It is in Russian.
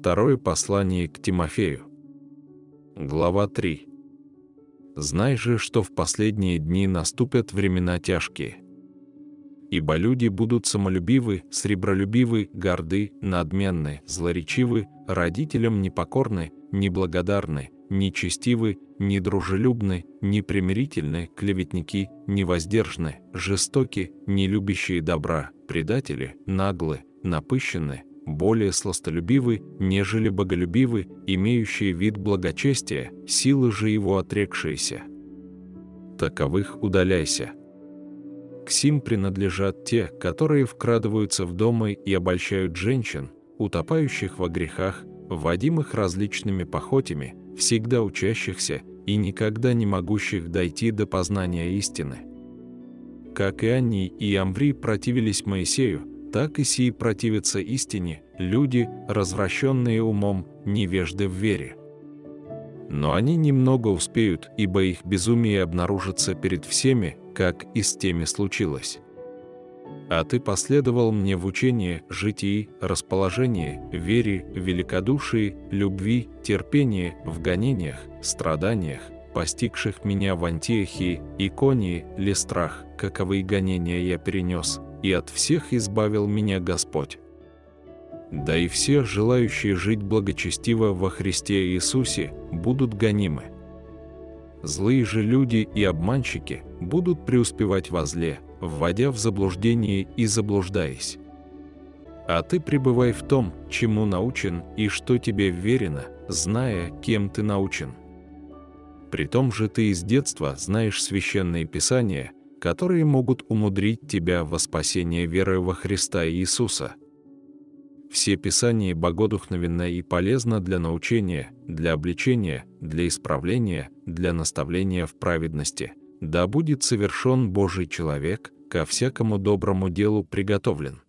Второе послание к Тимофею. Глава 3. «Знай же, что в последние дни наступят времена тяжкие. Ибо люди будут самолюбивы, сребролюбивы, горды, надменны, злоречивы, родителям непокорны, неблагодарны, нечестивы, недружелюбны, непримирительны, клеветники, невоздержны, жестоки, нелюбящие добра, предатели, наглы, напыщенны, более сластолюбивы, нежели боголюбивы, имеющие вид благочестия, силы же его отрекшиеся. Таковых удаляйся. К сим принадлежат те, которые вкрадываются в дома и обольщают женщин, утопающих во грехах, вводимых различными похотями, всегда учащихся и никогда не могущих дойти до познания истины. Как и они и Амври противились Моисею, так и сии противятся истине, люди, развращенные умом, невежды в вере. Но они немного успеют, ибо их безумие обнаружится перед всеми, как и с теми случилось. А ты последовал мне в учении, житии, расположении, вере, великодушии, любви, терпении, в гонениях, страданиях, постигших меня в Антиохии, Иконии, Листрах, каковые гонения я перенес, и от всех избавил меня Господь. Да и все, желающие жить благочестиво во Христе Иисусе, будут гонимы. Злые же люди и обманщики будут преуспевать во зле, вводя в заблуждение и заблуждаясь. А ты пребывай в том, чему научен и что тебе верено, зная, кем ты научен. При том же ты из детства знаешь священные писания – которые могут умудрить тебя во спасение веры во Христа Иисуса. Все Писания богодухновенно и полезно для научения, для обличения, для исправления, для наставления в праведности. Да будет совершен Божий человек, ко всякому доброму делу приготовлен.